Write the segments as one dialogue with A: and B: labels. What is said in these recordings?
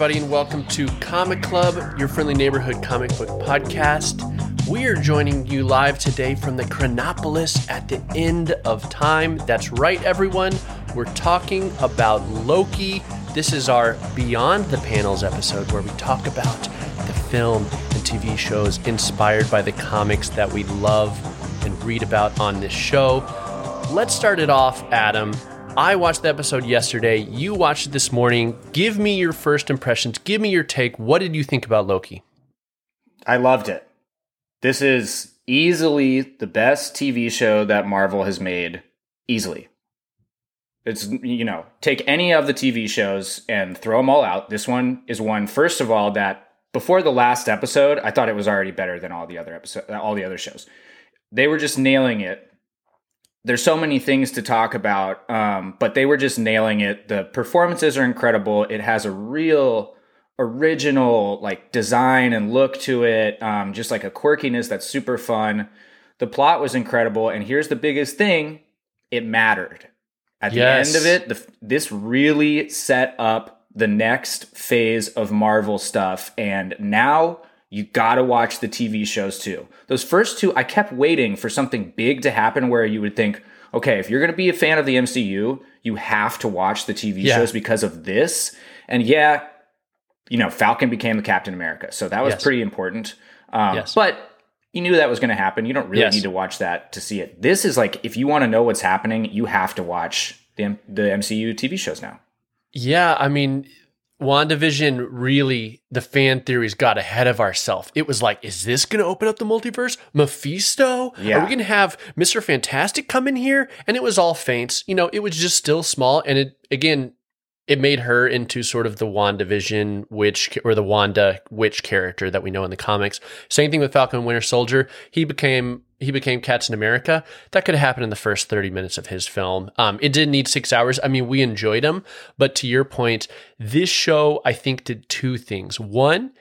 A: everybody, and welcome to Comic Club, your friendly neighborhood comic book podcast. We are joining you live today from the Chronopolis at the end of time. That's right, everyone. We're talking about Loki. This is our Beyond the Panels episode where we talk about the film and TV shows inspired by the comics that we love and read about on this show. Let's start it off, Adam. I watched the episode yesterday. You watched it this morning. Give me your first impressions. Give me your take. What did you think about Loki?
B: I loved it. This is easily the best TV show that Marvel has made. Easily. It's, you know, take any of the TV shows and throw them all out. This one is one, first of all, that before the last episode, I thought it was already better than all the other episodes, all the other shows. They were just nailing it there's so many things to talk about, um, but they were just nailing it. The performances are incredible. It has a real original like design and look to it, um, just like a quirkiness that's super fun. The plot was incredible, and here's the biggest thing: it mattered. At yes. the end of it, the, this really set up the next phase of Marvel stuff, and now you gotta watch the TV shows too. Those first two, I kept waiting for something big to happen where you would think, okay, if you're gonna be a fan of the MCU, you have to watch the TV yeah. shows because of this. And yeah, you know, Falcon became the Captain America, so that was yes. pretty important. Um, yes. But you knew that was going to happen. You don't really yes. need to watch that to see it. This is like if you want to know what's happening, you have to watch the the MCU TV shows now.
A: Yeah, I mean, WandaVision really, the fan theories got ahead of ourselves. It was like, is this going to open up the multiverse? Mephisto? Yeah. Are we going to have Mr. Fantastic come in here? And it was all feints. You know, it was just still small. And it, again, it made her into sort of the WandaVision witch or the Wanda witch character that we know in the comics. Same thing with Falcon Winter Soldier. He became he became Captain America. That could have happened in the first 30 minutes of his film. Um, it didn't need six hours. I mean, we enjoyed him. But to your point, this show, I think, did two things. One,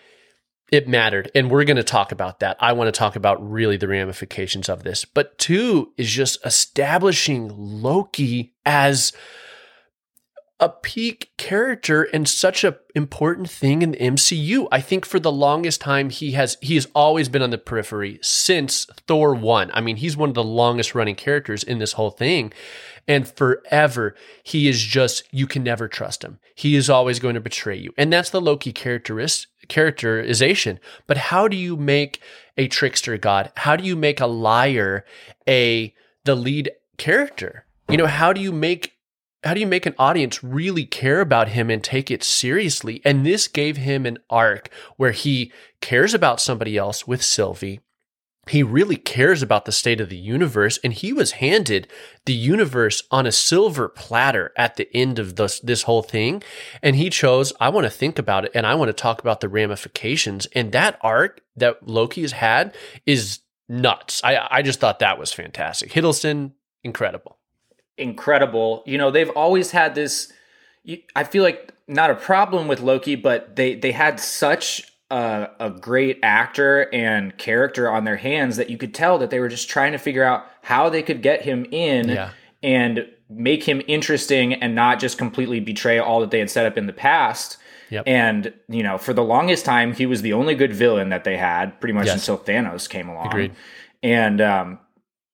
A: it mattered. And we're going to talk about that. I want to talk about really the ramifications of this. But two is just establishing Loki as a peak character and such a important thing in the MCU. I think for the longest time he has he has always been on the periphery since Thor 1. I mean, he's one of the longest running characters in this whole thing. And forever he is just you can never trust him. He is always going to betray you. And that's the Loki characteristic characterization. But how do you make a trickster god? How do you make a liar a the lead character? You know, how do you make how do you make an audience really care about him and take it seriously? And this gave him an arc where he cares about somebody else with Sylvie. He really cares about the state of the universe, and he was handed the universe on a silver platter at the end of this, this whole thing. And he chose, I want to think about it and I want to talk about the ramifications. And that arc that Loki has had is nuts. I, I just thought that was fantastic. Hiddleston, incredible
B: incredible. You know, they've always had this. I feel like not a problem with Loki, but they they had such a, a, great actor and character on their hands that you could tell that they were just trying to figure out how they could get him in yeah. and make him interesting and not just completely betray all that they had set up in the past. Yep. And you know, for the longest time, he was the only good villain that they had, pretty much yes. until Thanos came along. Agreed. And um,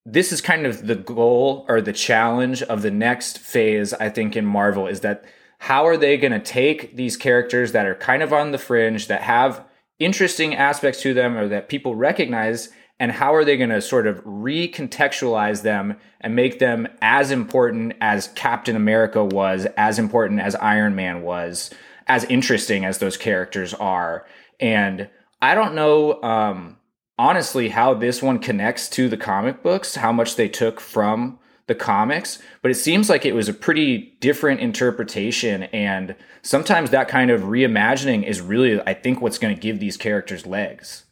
B: this is kind of the goal or the challenge of the next phase, I think, in Marvel is that how are they going to take these characters that are kind of on the fringe, that have interesting aspects to them or that people recognize, and how are they going to sort of recontextualize them and make them as important as Captain America was, as important as Iron Man was, as interesting as those characters are? And I don't know. Um, honestly how this one connects to the comic books, how much they took from the comics, but it seems like it was a pretty different interpretation. And sometimes that kind of reimagining is really, I think, what's going to give these characters legs.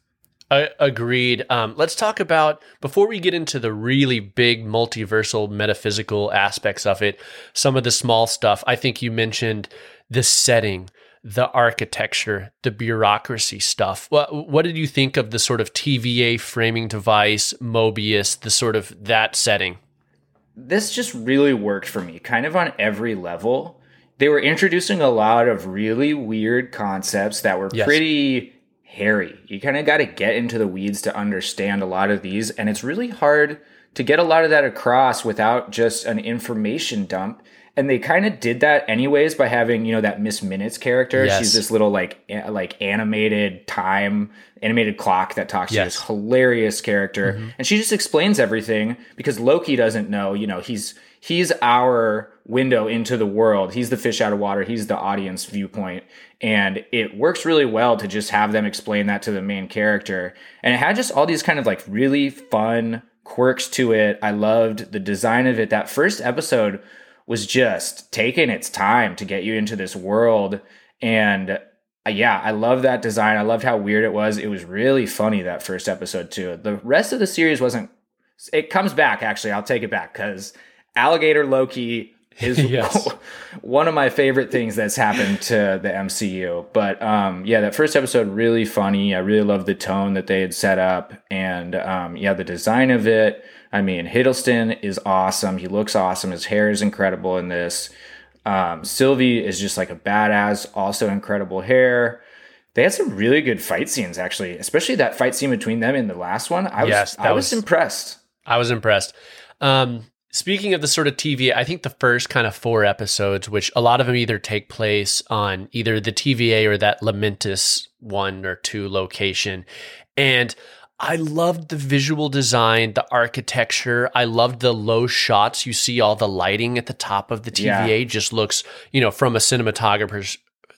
A: Agreed. Um, let's talk about, before we get into the really big multiversal metaphysical aspects of it, some of the small stuff. I think you mentioned the setting the architecture, the bureaucracy stuff. What what did you think of the sort of TVA framing device, Mobius, the sort of that setting?
B: This just really worked for me, kind of on every level. they were introducing a lot of really weird concepts that were
A: Yes.
B: pretty hairy. You kind of got to get into the weeds to understand a lot of these, and it's really hard to get a lot of that across without just an information dump. And they kind of did that anyways by having you know that Miss Minutes character.
A: Yes.
B: She's this little like a- like animated time animated clock that talks to
A: Yes.
B: this hilarious character, mm-hmm. and she just explains everything because Loki doesn't know. You know, he's he's our window into the world. He's the fish out of water. He's the audience viewpoint, and it works really well to just have them explain that to the main character. And it had just all these kind of like really fun quirks to it. I loved the design of it. That first episode was just taking its time to get you into this world and uh, yeah, I love that design. I loved how weird it was. It was really funny that first episode too. The rest of the series wasn't. It comes back actually. I'll take it back because Alligator Loki is
A: Yes.
B: one of my favorite things that's happened to the MCU. But um, yeah, that first episode really funny. I really loved the tone that they had set up, and um, yeah, the design of it. I mean, Hiddleston is awesome. He looks awesome. His hair is incredible in this. Um, Sylvie is just like a badass, also incredible hair. They had some really good fight scenes, actually, especially that fight scene between them in the last one. I was,
A: Yes,
B: I was,
A: was-
B: impressed.
A: I was impressed. Um, speaking of the sort of TV, I think the first kind of four episodes, which a lot of them either take place on either the TVA or that Lamentis one or two location. And I loved the visual design, the architecture. I loved the low shots. You see all the lighting at the top of the TVA just looks, you know, from a cinematographer's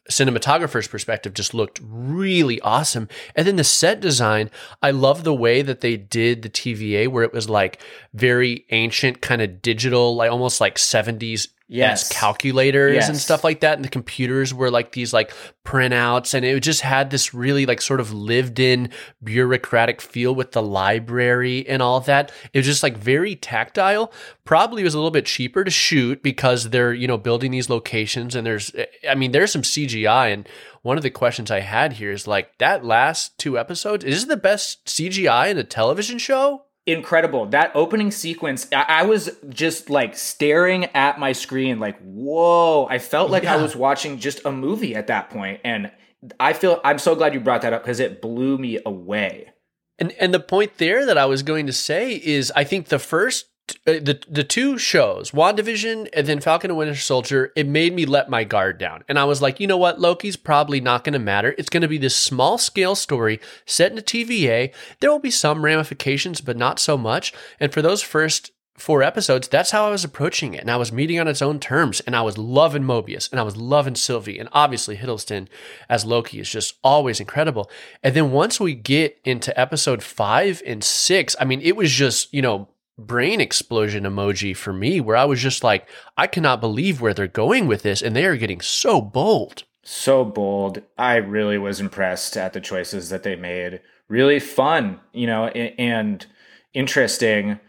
A: cinematographer's perspective just looked really awesome. And then the set design, I love the way that they did the TVA where it was like very ancient kind of digital, like almost like 70s
B: Yes.
A: calculators and stuff like that. And the computers were like these like printouts and it just had this really like sort of lived in bureaucratic feel with the library and all that. It was just like very tactile. Probably was a little bit cheaper to shoot because they're, you know, building these locations and there's, eh, I mean, there's some CGI. And one of the questions I had here is like that last two episodes, is the best CGI in a television show?
B: Incredible. That opening sequence I, I was just like staring at my screen like whoa. I felt like i was watching just a movie at that point and i feel i'm so glad you brought that up because it blew me away.
A: And and the point there that I was going to say is I think the first Uh, the the two shows, WandaVision and then Falcon and Winter Soldier, it made me let my guard down. And I was like, you know what? Loki's probably not going to matter. It's going to be this small scale story set in a TVA. There will be some ramifications, but not so much. And for those first four episodes, that's how I was approaching it. And I was meeting on its own terms. And I was loving Mobius and I was loving Sylvie. And obviously, Hiddleston as Loki is just always incredible. And then once we get into episode five and six, I mean, it was just, you know, brain explosion emoji for me where I was just like, I cannot believe where they're going with this. And they are getting so bold.
B: so bold i really was impressed at the choices that they made really fun you know and interesting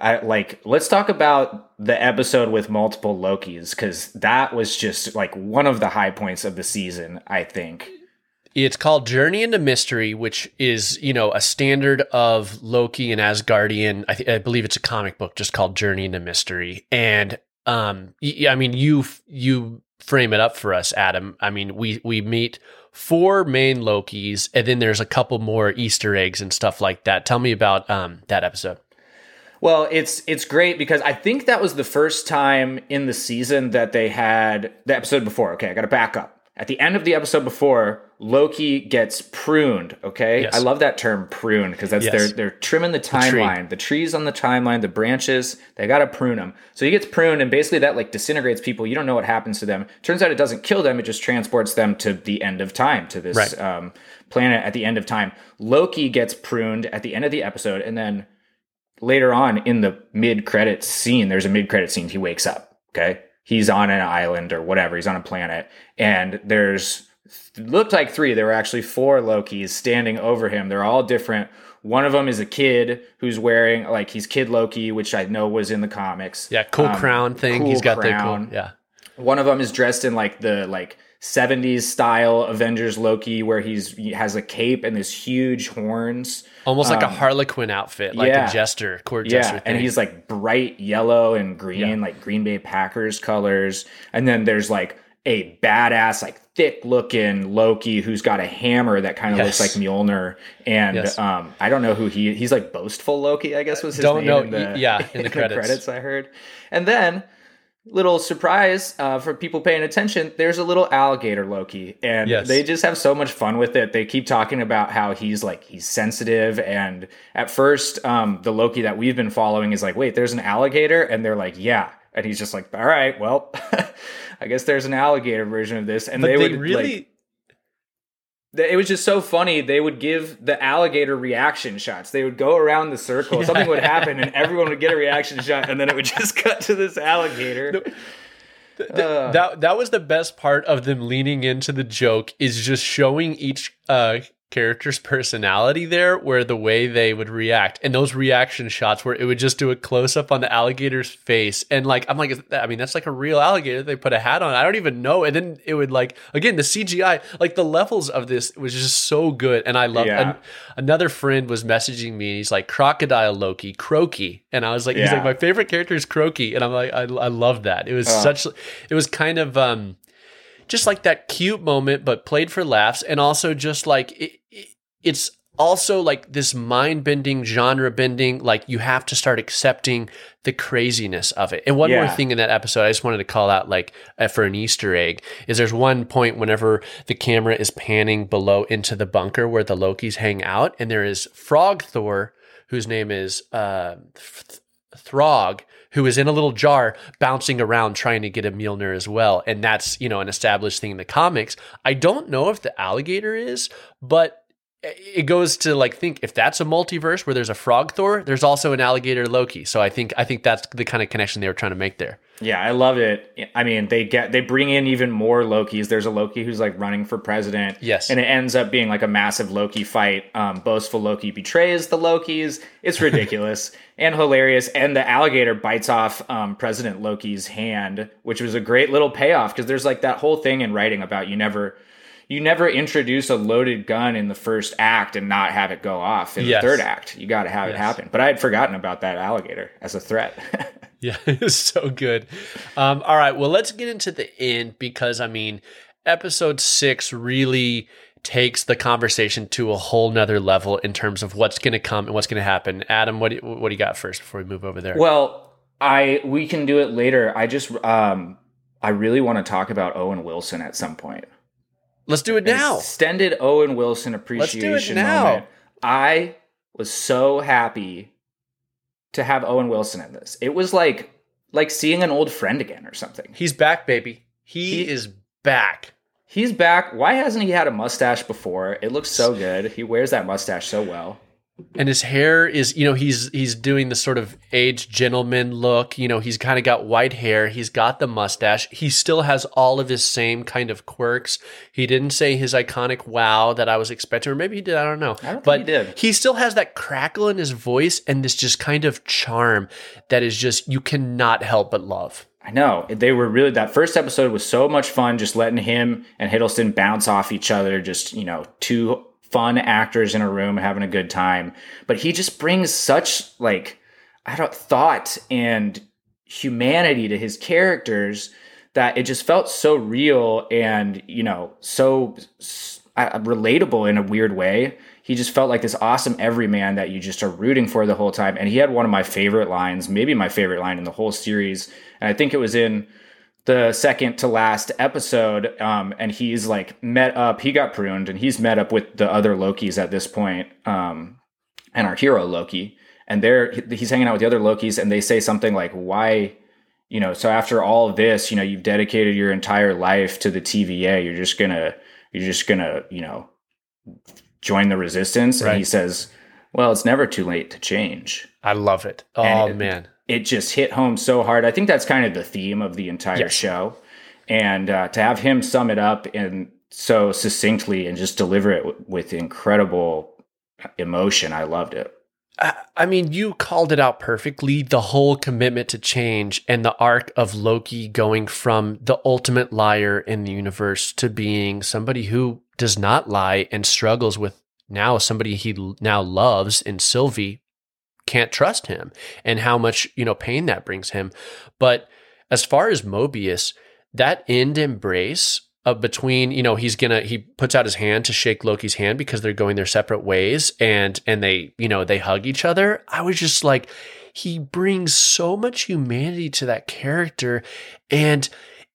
B: I, like let's talk about the episode with multiple lokis because that was just like one of the high points of the season i think
A: It's called Journey into Mystery, which is, you know, a standard of Loki and Asgardian. I, th- I believe it's a comic book just called Journey into Mystery. And um, y- I mean, you you frame it up for us, Adam. I mean, we we meet four main Lokis, and then there's a couple more Easter eggs and stuff like that. Tell me about um, that episode.
B: Well, it's it's great because I think that was the first time in the season that they had the episode before. Okay, I got to back up. At the end of the episode before, Loki gets pruned. Okay,
A: Yes.
B: I love that term pruned because that's
A: Yes.
B: they're they're trimming the timeline, the, trees on the timeline, the branches. They got to prune them. So he gets pruned, and basically that like disintegrates people. You don't know what happens to them. Turns out it doesn't kill them; it just transports them to the end of time, to this
A: Right.
B: um, planet at the end of time. Loki gets pruned at the end of the episode, and then later on in the mid credit scene, there's a mid credit scene. He wakes up. Okay. He's on an island or whatever. He's on a planet. And there's looked like three. There were actually four Lokis standing over him. They're all different. One of them is a kid who's wearing like he's Kid Loki, which I know was in the comics.
A: Yeah, cool
B: Um,
A: crown thing.
B: cool
A: He's got
B: crown.
A: the cool. Yeah.
B: One of them is dressed in like the like 70s style Avengers Loki, where he's he has a cape and this huge horns.
A: Almost like a Harlequin outfit, like
B: Um, yeah.
A: a jester, court jester
B: Yeah,
A: thing.
B: and he's like bright yellow and green,
A: Yeah.
B: like Green Bay Packers colors. And then there's like a badass, like thick looking Loki who's got a hammer that kind of
A: Yes.
B: looks like Mjolnir. And
A: Yes.
B: um, I don't know who he he's like boastful Loki, I guess was his
A: Don't
B: name
A: know.
B: in the,
A: Yeah, in the credits.
B: I heard. And then little surprise uh, for people paying attention there's a little alligator loki and
A: Yes.
B: they just have so much fun with it they keep talking about how he's like he's sensitive and at first um, the loki that we've been following is like wait there's an alligator and they're like yeah and he's just like all right well i guess there's an alligator version of this and they,
A: they,
B: would
A: really.
B: like, it was just so funny. They would give the alligator reaction shots. They would go around the circle. Something would happen, and everyone would get a reaction shot, and then it would just cut to this alligator. Uh,
A: that that was the best part of them leaning into the joke is just showing each uh character's personality there where the way they would react. And those reaction shots where it would just do a close up on the alligator's face. And like I'm like I mean that's like a real alligator. They put a hat on. I don't even know. And then it would like again the CGI like the levels of this was just so good. And I love
B: Yeah.
A: an- another friend was messaging me and he's like crocodile Loki Croaky. And I was like he's like my favorite character is Croaky. And I'm like I, I love that. It was
B: Oh.
A: such it was kind of um just like that cute moment but played for laughs and also just like it, it, it's also like this mind-bending genre bending like you have to start accepting the craziness of it. And one more thing in that episode i just wanted to call out like uh, for an easter egg is there's one point whenever the camera is panning below into the bunker where the lokis hang out and there is frog thor whose name is uh, Th- Throg, who is in a little jar bouncing around trying to get a Mjolnir as well. And that's, you know, an established thing in the comics. I don't know if the alligator is, but it goes to like think if that's a multiverse where there's a frog Thor, there's also an alligator Loki. So I think I think that's the kind of connection they were trying to make there.
B: Yeah, I love it. I mean, they get they bring in even more Lokis. There's a Loki who's like running for president.
A: Yes.
B: and it ends up being like a massive Loki fight. Um, boastful Loki betrays the Lokis. It's ridiculous and hilarious. And the alligator bites off um, President Loki's hand, which was a great little payoff because there's like that whole thing in writing about you never. You never introduce a loaded gun in the first act and not have it go off in
A: Yes.
B: the third act. You got to have it happen. But I had forgotten about that alligator as a threat.
A: Yeah, it's so good. Um, all right, well, let's get into the end because I mean, episode six really takes the conversation to a whole nother level in terms of what's going to come and what's going to happen. Adam, what do, you, what do you got first before we move over there?
B: Well, I we can do it later. I just um I really want to talk about Owen Wilson at some point.
A: let's do it
B: An
A: now.
B: Extended Owen Wilson
A: do it
B: appreciation
A: now.
B: moment. I was so happy to have Owen Wilson in this. It was like like seeing an old friend again or something.
A: He's back, baby. He,
B: He-
A: is back.
B: He's back. Why hasn't he had a mustache before? It looks so good. He wears that mustache so well.
A: And his hair is you know he's he's doing the sort of aged gentleman look. You know he's kind of got white hair. He's got the mustache. He still has all of his same kind of quirks. He didn't say his iconic wow that i was expecting or maybe he did i don't know.
B: I don't think
A: but
B: he did.
A: he still has that crackle in his voice and this just kind of charm that is just you cannot help but love.
B: I know. They were really that first episode was so much fun just letting him and Hiddleston bounce off each other, just, you know, two fun actors in a room having a good time. But he just brings such like I don't thought and humanity to his characters that it just felt so real and, you know, so uh, relatable in a weird way. He just felt like this awesome everyman that you just are rooting for the whole time. And he had one of my favorite lines, maybe my favorite line in the whole series. And I think it was in the second to last episode. Um, and he's like met up, he got pruned and he's met up with the other Lokis at this point, um, and our hero Loki. And they're, he's hanging out with the other Lokis and they say something like, why, you know, so after all this, you know, you've dedicated your entire life to the TVA. You're just gonna, you're just gonna, you know, join the resistance. And he says, well, it's never too late to change.
A: i love it oh
B: And
A: man
B: It just hit home so hard. I think that's kind of the theme of the entire
A: Yes.
B: show. And uh, to have him sum it up and so succinctly and just deliver it w- with incredible emotion, I loved it.
A: I I mean, you called it out perfectly. The whole commitment to change and the arc of Loki going from the ultimate liar in the universe to being somebody who does not lie and struggles with now somebody he now loves in Sylvie can't trust him and how much, you know, pain that brings him. But as far as Mobius, that end embrace of between, you know, he's gonna he puts out his hand to shake Loki's hand because they're going their separate ways and and they, you know, they hug each other. I was just like, he brings so much humanity to that character. And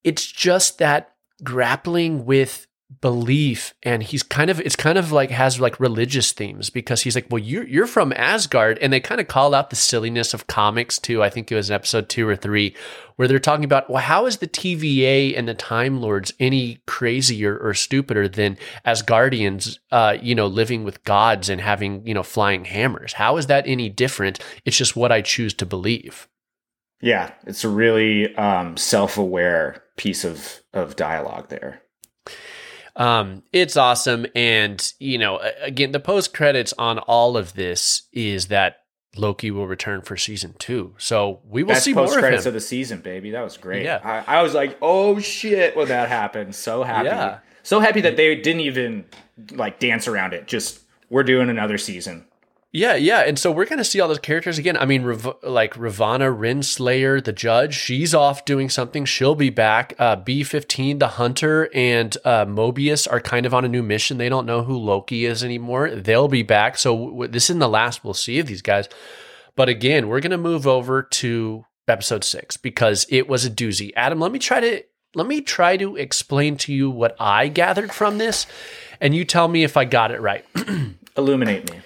A: it's just that grappling with belief and he's kind of it's kind of like has like religious themes because he's like well you're you're from Asgard and they kind of call out the silliness of comics too. I think it was in episode 2 or 3 where they're talking about well how is the TVA and the Time Lords any crazier or stupider than Asgardians uh you know living with gods and having you know flying hammers? How is that any different? It's just what I choose to believe.
B: Yeah it's a really um self-aware piece of of dialogue there
A: um, it's awesome. And, you know, again, the post credits on all of this is that Loki will return for season two. So we will
B: That's
A: see
B: post
A: more
B: credits
A: of,
B: of, the season, baby. That was great.
A: Yeah.
B: I, I was like, oh shit, when that happened. So happy.
A: Yeah.
B: So happy that they didn't even like dance around it. Just we're doing another season.
A: Yeah, yeah, and so we're going to see all those characters again. I mean, Rav- like Ravonna Renslayer, the judge, she's off doing something. She'll be back. Uh, B fifteen, the hunter, and uh, Mobius are kind of on a new mission. They don't know who Loki is anymore. They'll be back. So w- this isn't the last we'll see of these guys. But again, we're going to move over to episode six because it was a doozy. Adam, let me try to let me try to explain to you what I gathered from this, and you tell me if I got it right.
B: Illuminate me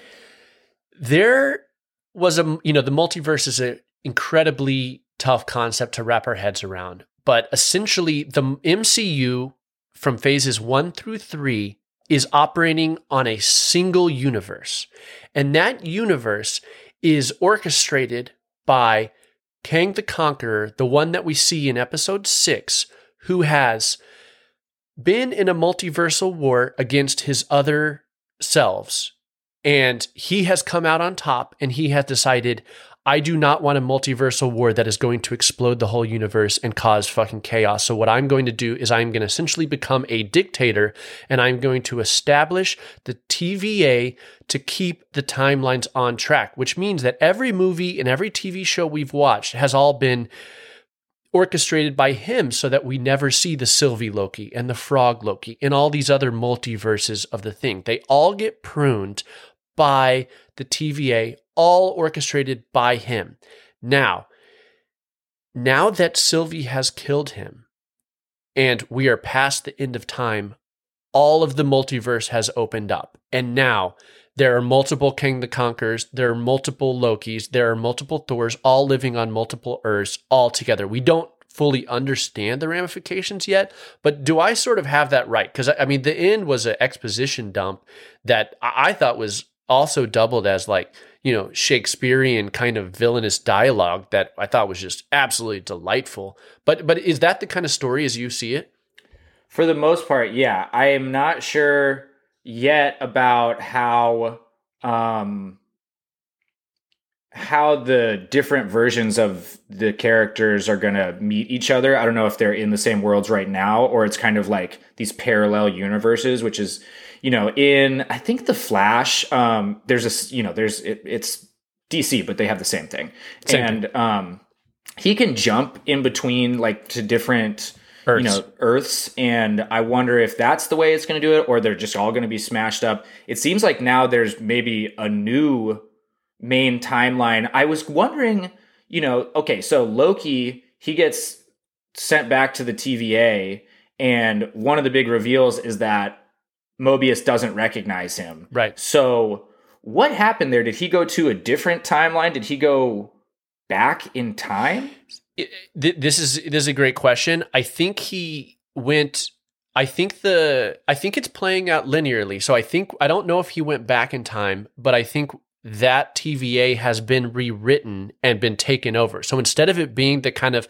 A: there was a you know the multiverse is an incredibly tough concept to wrap our heads around but essentially the mcu from phases one through three is operating on a single universe. And that universe is orchestrated by kang the conqueror the one that we see in episode six who has been in a multiversal war against his other selves and he has come out on top and he has decided, I do not want a multiversal war that is going to explode the whole universe and cause fucking chaos. So, what I'm going to do is I'm going to essentially become a dictator and I'm going to establish the TVA to keep the timelines on track, which means that every movie and every TV show we've watched has all been orchestrated by him so that we never see the Sylvie Loki and the Frog Loki and all these other multiverses of the thing. They all get pruned by the TVA, all orchestrated by him. Now, now that Sylvie has killed him and we are past the end of time, all of the multiverse has opened up. And now there are multiple Kang the Conquerors, there are multiple Lokis, there are multiple Thors, all living on multiple Earths all together. We don't fully understand the ramifications yet, but do I sort of have that right? Because I mean, the end was an exposition dump that I thought was also doubled as like you know Shakespearean kind of villainous dialogue that I thought was just absolutely delightful. But but is that the kind of story as you see it?
B: For the most part, yeah. I am not sure yet about how um how the different versions of the characters are going to meet each other. I don't know if they're in the same worlds right now or it's kind of like these parallel universes, which is you know, in I think the Flash, um, there's a you know, there's it, it's DC, but they have the same thing, same and thing. um, he can jump in between like to different. Earths. you know earths and i wonder if that's the way it's going to do it or they're just all going to be smashed up it seems like now there's maybe a new main timeline i was wondering you know okay so loki he gets sent back to the tva and one of the big reveals is that Mobius doesn't recognize him.
A: Right.
B: So what happened there? Did he go to a different timeline? Did he go back in time?
A: This is this is a great question. I think he went I think the I think it's playing out linearly. So I think I don't know if he went back in time, but I think that TVA has been rewritten and been taken over. So instead of it being the kind of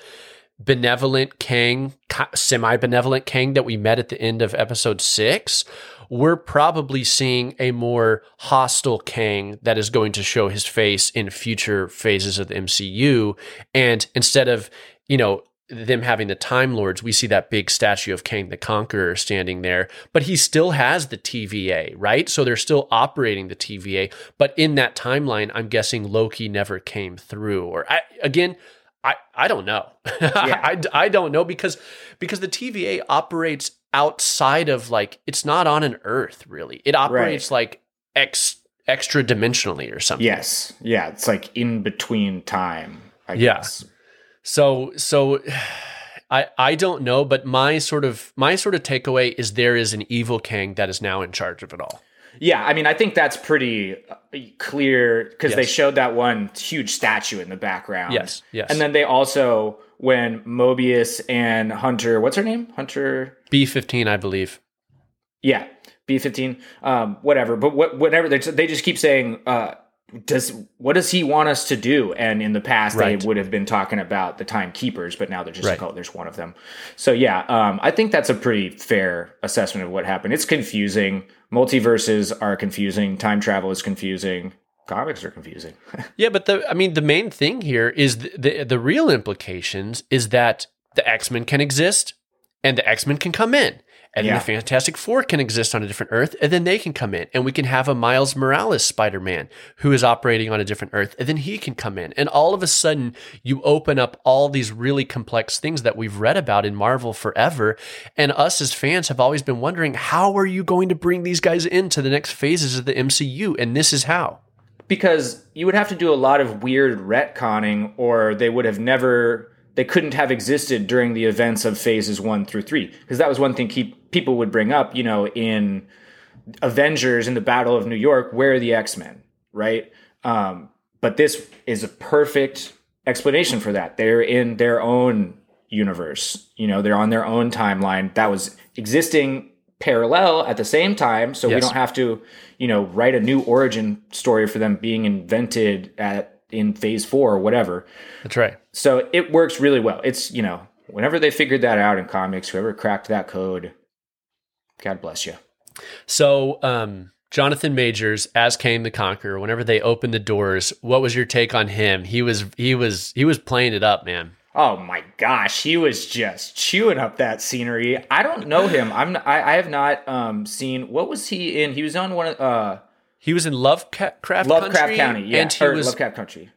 A: benevolent Kang, semi benevolent Kang that we met at the end of episode six, we're probably seeing a more hostile Kang that is going to show his face in future phases of the MCU. And instead of, you know, them having the Time Lords, we see that big statue of Kang the Conqueror standing there, but he still has the TVA, right? So they're still operating the TVA. But in that timeline, I'm guessing Loki never came through. Or I, again, I, I don't know. Yeah. I, I don't know because because the TVA operates outside of like it's not on an Earth really. It operates right. like ex extra dimensionally or something.
B: Yes. Yeah. It's like in between time. I yeah. guess.
A: So so I I don't know, but my sort of my sort of takeaway is there is an evil king that is now in charge of it all.
B: Yeah, I mean, I think that's pretty uh, clear because yes. they showed that one huge statue in the background.
A: Yes, yes.
B: And then they also, when Mobius and Hunter, what's her name? Hunter
A: B fifteen, I believe.
B: Yeah, B fifteen, um, whatever. But what, whatever they they just keep saying, uh, does what does he want us to do? And in the past, right. they would have been talking about the timekeepers, but now they're just right. like, oh, there's one of them. So yeah, um, I think that's a pretty fair assessment of what happened. It's confusing. Multiverses are confusing. Time travel is confusing. Comics are confusing.
A: yeah, but the I mean, the main thing here is the, the, the real implications is that the X Men can exist and the X Men can come in and yeah. the Fantastic Four can exist on a different Earth, and then they can come in, and we can have a Miles Morales Spider Man who is operating on a different Earth, and then he can come in, and all of a sudden you open up all these really complex things that we've read about in Marvel forever, and us as fans have always been wondering how are you going to bring these guys into the next phases of the MCU, and this is how.
B: Because you would have to do a lot of weird retconning, or they would have never they couldn't have existed during the events of phases one through three. Because that was one thing keep, people would bring up, you know, in Avengers in the Battle of New York, where are the X Men, right? Um, but this is a perfect explanation for that. They're in their own universe, you know, they're on their own timeline that was existing parallel at the same time. So yes. we don't have to, you know, write a new origin story for them being invented at in phase four or whatever.
A: That's right.
B: So it works really well. It's, you know, whenever they figured that out in comics, whoever cracked that code, God bless you.
A: So, um, Jonathan Majors as Kang the Conqueror, whenever they opened the doors, what was your take on him? He was he was he was playing it up, man.
B: Oh my gosh, he was just chewing up that scenery. I don't know him. I'm I, I have not um seen what was he in? He was on one of uh
A: he was in Lovecraft,
B: Lovecraft
A: Country,
B: County, yeah,
A: and he
B: was Lovecraft Country.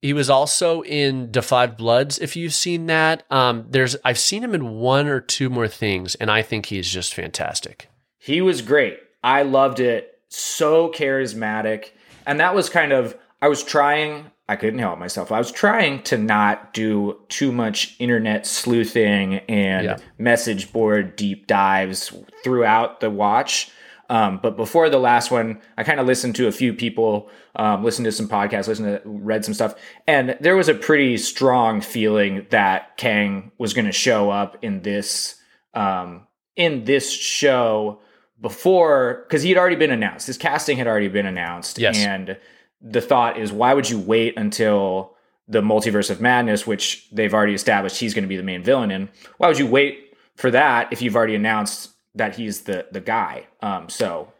A: He was also in Da Five Bloods. If you've seen that, um, there's I've seen him in one or two more things, and I think he's just fantastic.
B: He was great. I loved it. So charismatic, and that was kind of I was trying. I couldn't help myself. I was trying to not do too much internet sleuthing and yeah. message board deep dives throughout the watch um, but before the last one, I kind of listened to a few people, um, listened to some podcasts, listened to read some stuff, and there was a pretty strong feeling that Kang was going to show up in this um, in this show before because he had already been announced. His casting had already been announced,
A: yes.
B: and the thought is, why would you wait until the multiverse of madness, which they've already established he's going to be the main villain in? Why would you wait for that if you've already announced that he's the the guy. Um, so,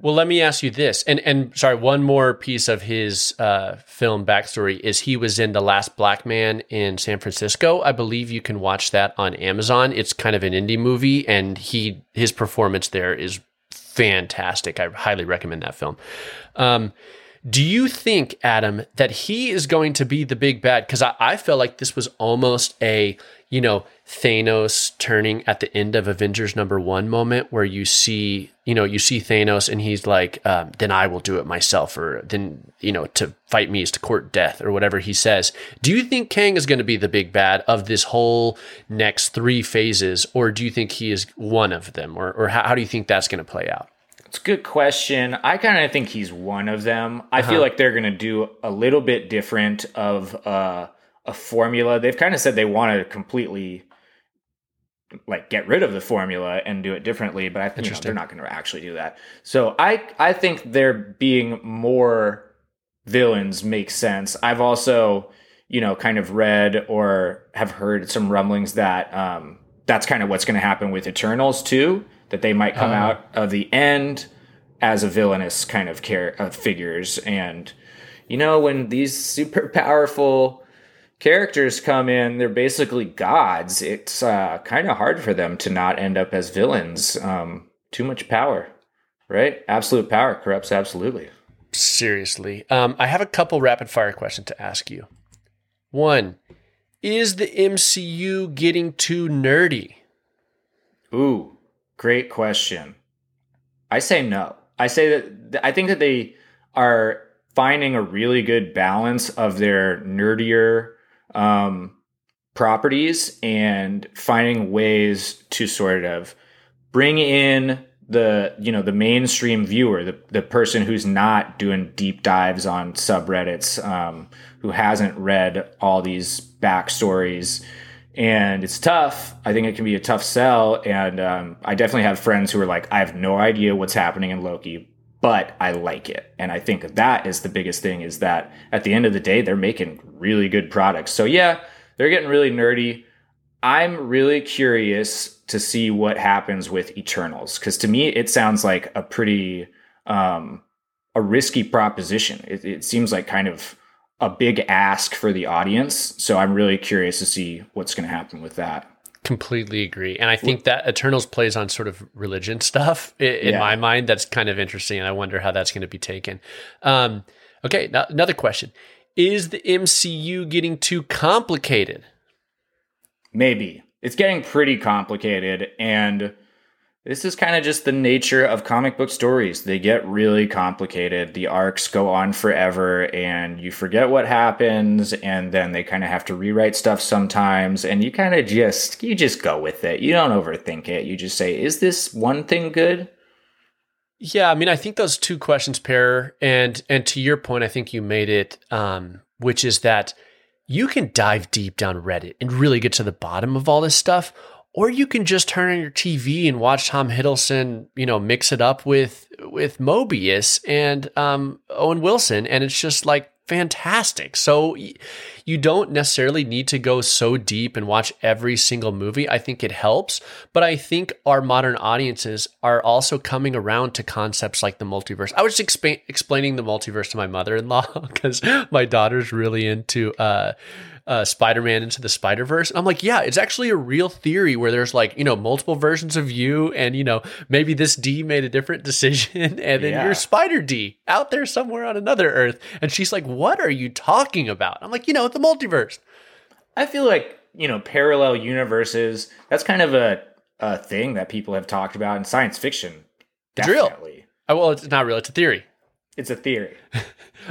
A: well, let me ask you this, and and sorry, one more piece of his uh, film backstory is he was in the Last Black Man in San Francisco. I believe you can watch that on Amazon. It's kind of an indie movie, and he his performance there is fantastic. I highly recommend that film. Um, do you think, Adam, that he is going to be the big bad? Because I, I felt like this was almost a, you know, Thanos turning at the end of Avengers number one moment where you see, you know, you see Thanos and he's like, um, then I will do it myself, or then, you know, to fight me is to court death, or whatever he says. Do you think Kang is going to be the big bad of this whole next three phases, or do you think he is one of them, or, or how, how do you think that's going to play out?
B: It's a good question. I kind of think he's one of them. I uh-huh. feel like they're going to do a little bit different of uh, a formula. They've kind of said they want to completely like get rid of the formula and do it differently, but I think you know, they're not going to actually do that. So I I think there being more villains makes sense. I've also you know kind of read or have heard some rumblings that um, that's kind of what's going to happen with Eternals too that they might come uh, out of the end as a villainous kind of care of figures. And you know when these super powerful characters come in they're basically gods. It's uh, kind of hard for them to not end up as villains. Um, too much power right? Absolute power corrupts absolutely.
A: Seriously. Um, i have a couple rapid fire questions to ask you. One Is the MCU getting too nerdy?
B: Ooh, great question. I say no. I say that I think that they are finding a really good balance of their nerdier um, properties and finding ways to sort of bring in the you know the mainstream viewer the, the person who's not doing deep dives on subreddits um, who hasn't read all these backstories and it's tough. I think it can be a tough sell. And um, i definitely have friends who are like i have no idea what's happening in loki but i like it. And i think that is the biggest thing is that at the end of the day they're making really good products. So yeah they're getting really nerdy. I'm really curious to see what happens with Eternals because to me it sounds like a pretty um, a risky proposition. It, it, seems like kind of a big ask for the audience. So I'm really curious to see what's going to happen with that.
A: Completely agree, and I think that Eternals plays on sort of religion stuff in, yeah. my mind. That's kind of interesting, and I wonder how that's going to be taken. Um, okay, now, another question: Is the MCU getting too complicated?
B: Maybe it's getting pretty complicated and this is kind of just the nature of comic book stories. They get really complicated. The arcs go on forever and you forget what happens and then they kind of have to rewrite stuff sometimes and you kind of just you just go with it. You don't overthink it. You just say, "Is this one thing good?"
A: Yeah, I mean, I think those two questions pair and and to your point, I think you made it um which is that you can dive deep down Reddit and really get to the bottom of all this stuff. Or you can just turn on your TV and watch Tom Hiddleston, you know, mix it up with with Mobius and um, Owen Wilson, and it's just like fantastic. So you don't necessarily need to go so deep and watch every single movie. I think it helps, but I think our modern audiences are also coming around to concepts like the multiverse. I was expa- explaining the multiverse to my mother-in-law because my daughter's really into uh, uh, Spider-Man into the Spider-Verse. And I'm like, yeah, it's actually a real theory where there's like, you know, multiple versions of you and, you know, maybe this D made a different decision and then yeah. you're Spider D out there somewhere on another Earth. And she's like, what are you talking about? I'm like, you know, the multiverse.
B: I feel like, you know, parallel universes, that's kind of a, a thing that people have talked about in science fiction.
A: Definitely. It's real. Oh, well, it's not real. It's a theory.
B: It's a theory.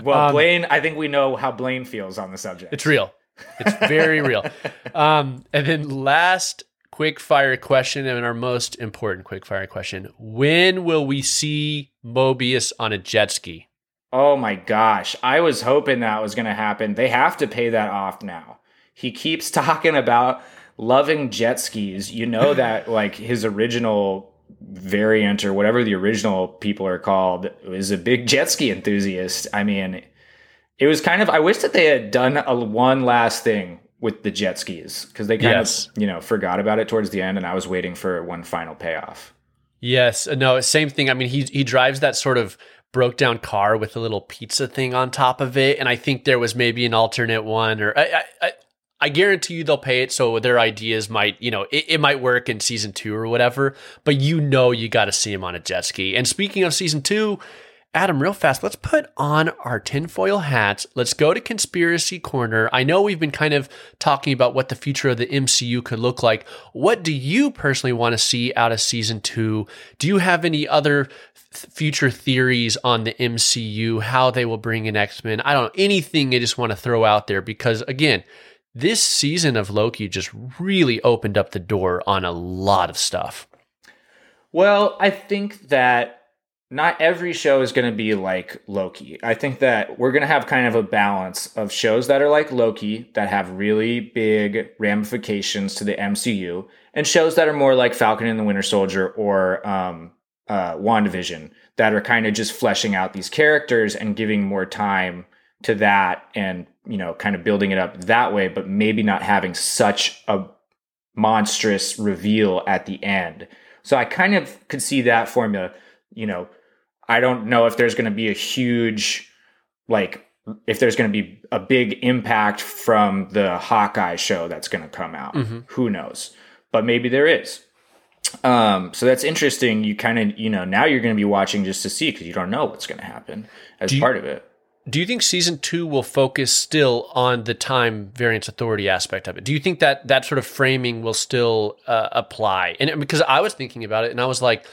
B: Well, um, Blaine, I think we know how Blaine feels on the subject.
A: It's real. It's very real. Um, and then last quick fire question and our most important quick fire question. When will we see Mobius on a jet ski?
B: Oh my gosh. I was hoping that was going to happen. They have to pay that off now. He keeps talking about loving jet skis. You know that like his original variant or whatever the original people are called is a big jet ski enthusiast. I mean, it was kind of I wish that they had done a one last thing with the jet skis because they kind yes. of you know forgot about it towards the end, and I was waiting for one final payoff.
A: Yes, uh, no, same thing. I mean, he he drives that sort of broke down car with a little pizza thing on top of it, and I think there was maybe an alternate one, or I, I, I guarantee you they'll pay it so their ideas might, you know, it, it might work in season two or whatever, but you know you got to see him on a jet ski. And speaking of season two, Adam, real fast, let's put on our tinfoil hats. Let's go to Conspiracy Corner. I know we've been kind of talking about what the future of the MCU could look like. What do you personally want to see out of season two? Do you have any other th- future theories on the MCU, how they will bring in X Men? I don't know, anything I just want to throw out there because, again, this season of Loki just really opened up the door on a lot of stuff.
B: Well, I think that not every show is going to be like Loki. I think that we're going to have kind of a balance of shows that are like Loki that have really big ramifications to the MCU and shows that are more like Falcon and the Winter Soldier or um, uh, WandaVision that are kind of just fleshing out these characters and giving more time to that and, you know, kind of building it up that way, but maybe not having such a monstrous reveal at the end. So I kind of could see that formula you know, I don't know if there's going to be a huge, like, if there's going to be a big impact from the Hawkeye show that's going to come out. Mm-hmm. Who knows? But maybe there is. Um, so that's interesting. You kind of, you know, now you're going to be watching just to see because you don't know what's going to happen as
A: you,
B: part of it.
A: do you think season two will focus still on the time variance authority aspect of it? Do you think that that sort of framing will still uh, apply? And because I was thinking about it, and I was like,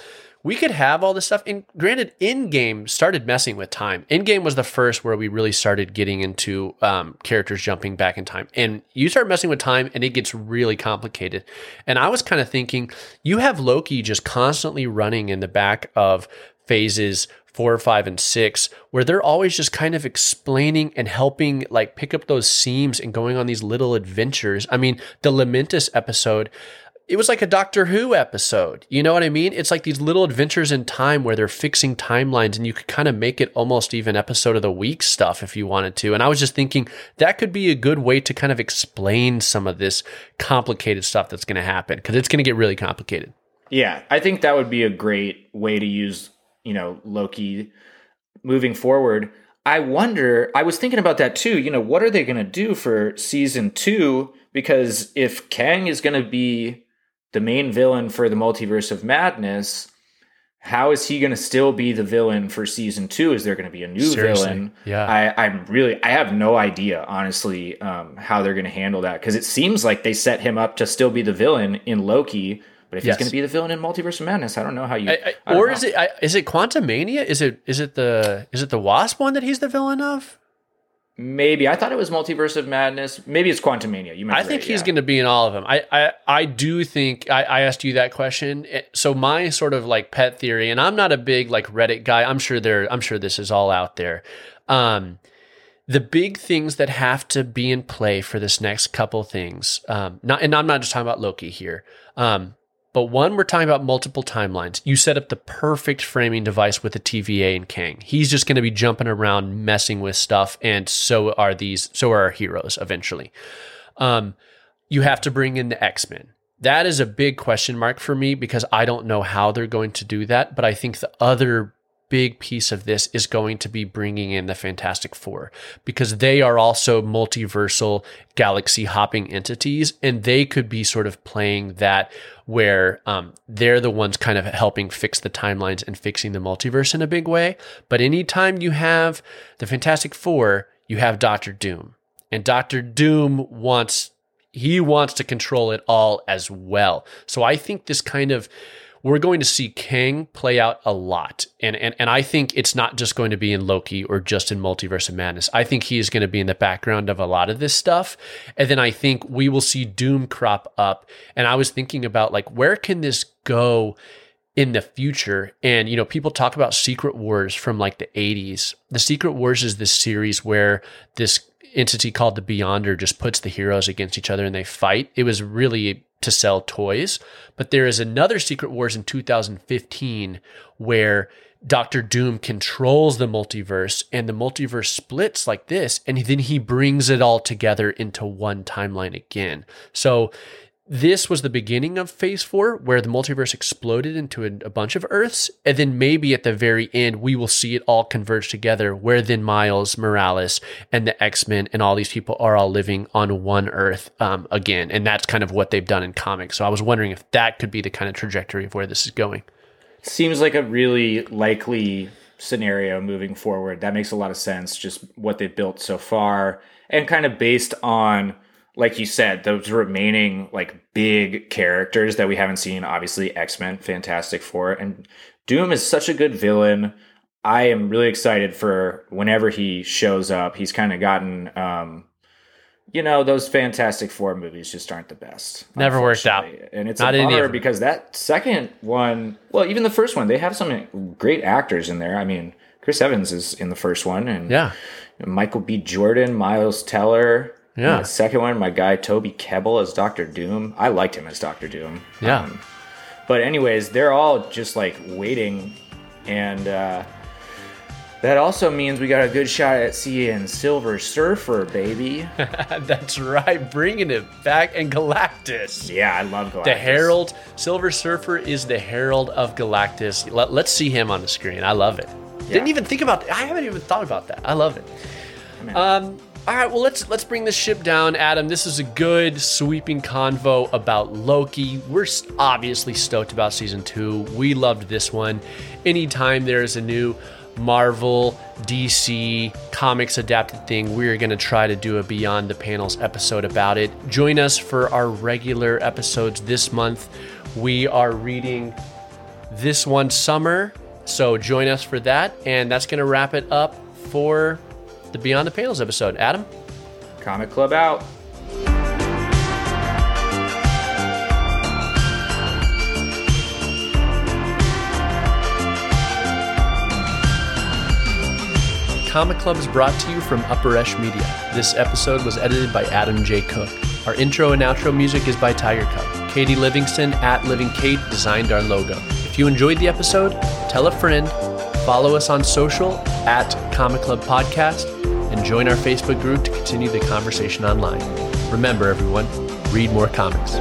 A: we could have all this stuff. And granted, Endgame started messing with time. Endgame was the first where we really started getting into um, characters jumping back in time. And you start messing with time and it gets really complicated. And I was kind of thinking, you have Loki just constantly running in the back of phases four, five, and six, where they're always just kind of explaining and helping like pick up those seams and going on these little adventures. I mean, the Lamentis episode, it was like a Doctor Who episode. You know what I mean? It's like these little adventures in time where they're fixing timelines and you could kind of make it almost even episode of the week stuff if you wanted to. And I was just thinking that could be a good way to kind of explain some of this complicated stuff that's going to happen because it's going to get really complicated.
B: Yeah, I think that would be a great way to use, you know, Loki moving forward. I wonder, I was thinking about that too. You know, what are they going to do for season two? Because if Kang is going to be the main villain for the multiverse of madness how is he going to still be the villain for season two is there going to be a new Seriously, villain
A: yeah
B: I, i'm really i have no idea honestly um, how they're going to handle that because it seems like they set him up to still be the villain in loki but if yes. he's going to be the villain in Multiverse of Madness, I don't know how you. I,
A: I, or know. is it is it Quantumania? Is it is it the is it the Wasp one that he's the villain of?
B: Maybe I thought it was Multiverse of Madness. Maybe it's Quantumania. You.
A: I think right, he's yeah. going to be in all of them. I I, I do think I, I asked you that question. So my sort of like pet theory, and I'm not a big like Reddit guy. I'm sure there. I'm sure this is all out there. Um, the big things that have to be in play for this next couple things. Um, not and I'm not just talking about Loki here. Um, but one, we're talking about multiple timelines. You set up the perfect framing device with the TVA and Kang. He's just going to be jumping around, messing with stuff, and so are these. So are our heroes eventually. Um, you have to bring in the X Men. That is a big question mark for me because I don't know how they're going to do that. But I think the other big piece of this is going to be bringing in the Fantastic Four because they are also multiversal galaxy hopping entities and they could be sort of playing that where um, they're the ones kind of helping fix the timelines and fixing the multiverse in a big way. But anytime you have the Fantastic Four, you have Doctor Doom. And Doctor Doom wants he wants to control it all as well. So I think this kind of we're going to see Kang play out a lot. And, and, and I think it's not just going to be in Loki or just in Multiverse of Madness. I think he is going to be in the background of a lot of this stuff. And then I think we will see Doom crop up. And I was thinking about like, where can this go? in the future. And, you know, people talk about Secret Wars from like the 80s. The Secret Wars is this series where this entity called the Beyonder just puts the heroes against each other and they fight. It was really to sell toys. But there is another Secret Wars in 2015 where Doctor Doom controls the multiverse and the multiverse splits like this, and then he brings it all together into one timeline again. So this was the beginning of phase four where the multiverse exploded into a, a, bunch of earths and then maybe at the very end we will see it all converge together where then miles morales and the x-men and all these people are all living on one earth um, again and that's kind of what they've done in comics. So i was wondering if that could be the kind of trajectory of where this is going.
B: Seems like a really likely scenario moving forward. That makes a lot of sense just what they've built so far and kind of based on like you said, those remaining like big characters that we haven't seen, obviously X Men, Fantastic Four, and Doom is such a good villain. I am really excited for whenever he shows up. He's kind of gotten, um, you know, those Fantastic Four movies just aren't the best.
A: Never worked out,
B: and it's Not a bummer because that second one, well, even the first one, they have some great actors in there. I mean, Chris Evans is in the first one, and
A: yeah,
B: Michael B. Jordan, Miles Teller.
A: Yeah.
B: the second one, my guy Toby Kebbell as Doctor Doom. I liked him as Doctor Doom.
A: Yeah. Um,
B: but anyways, they're all just like waiting, and uh, that also means we got a good shot at seeing Silver Surfer, baby.
A: That's right, bringing it back. And Galactus.
B: Yeah, I love Galactus.
A: The Herald. Silver Surfer is the Herald of Galactus. Let, us see him on the screen. I love it. Yeah. Didn't even think about. I haven't even thought about that. I love it. Um, all right, well let's let's bring this ship down, Adam. This is a good sweeping convo about Loki. We're obviously stoked about season two. We loved this one. Anytime there is a new Marvel, DC, comics adapted thing, we're going to try to do a Beyond the Panels episode about it. Join us for our regular episodes this month. We are reading this one summer, so join us for that. And that's going to wrap it up for the Beyond the Panels episode. Adam?
B: Comic Club out.
A: Comic Club is brought to you from Upper Esh Media. This episode was edited by Adam J. Cook. Our intro and outro music is by Tiger Cub. Katie Livingston at Living Kate designed our logo. If you enjoyed the episode, tell a friend, follow us on social at Comic Club Podcast, and join our Facebook group to continue the conversation online. Remember, everyone, read more comics.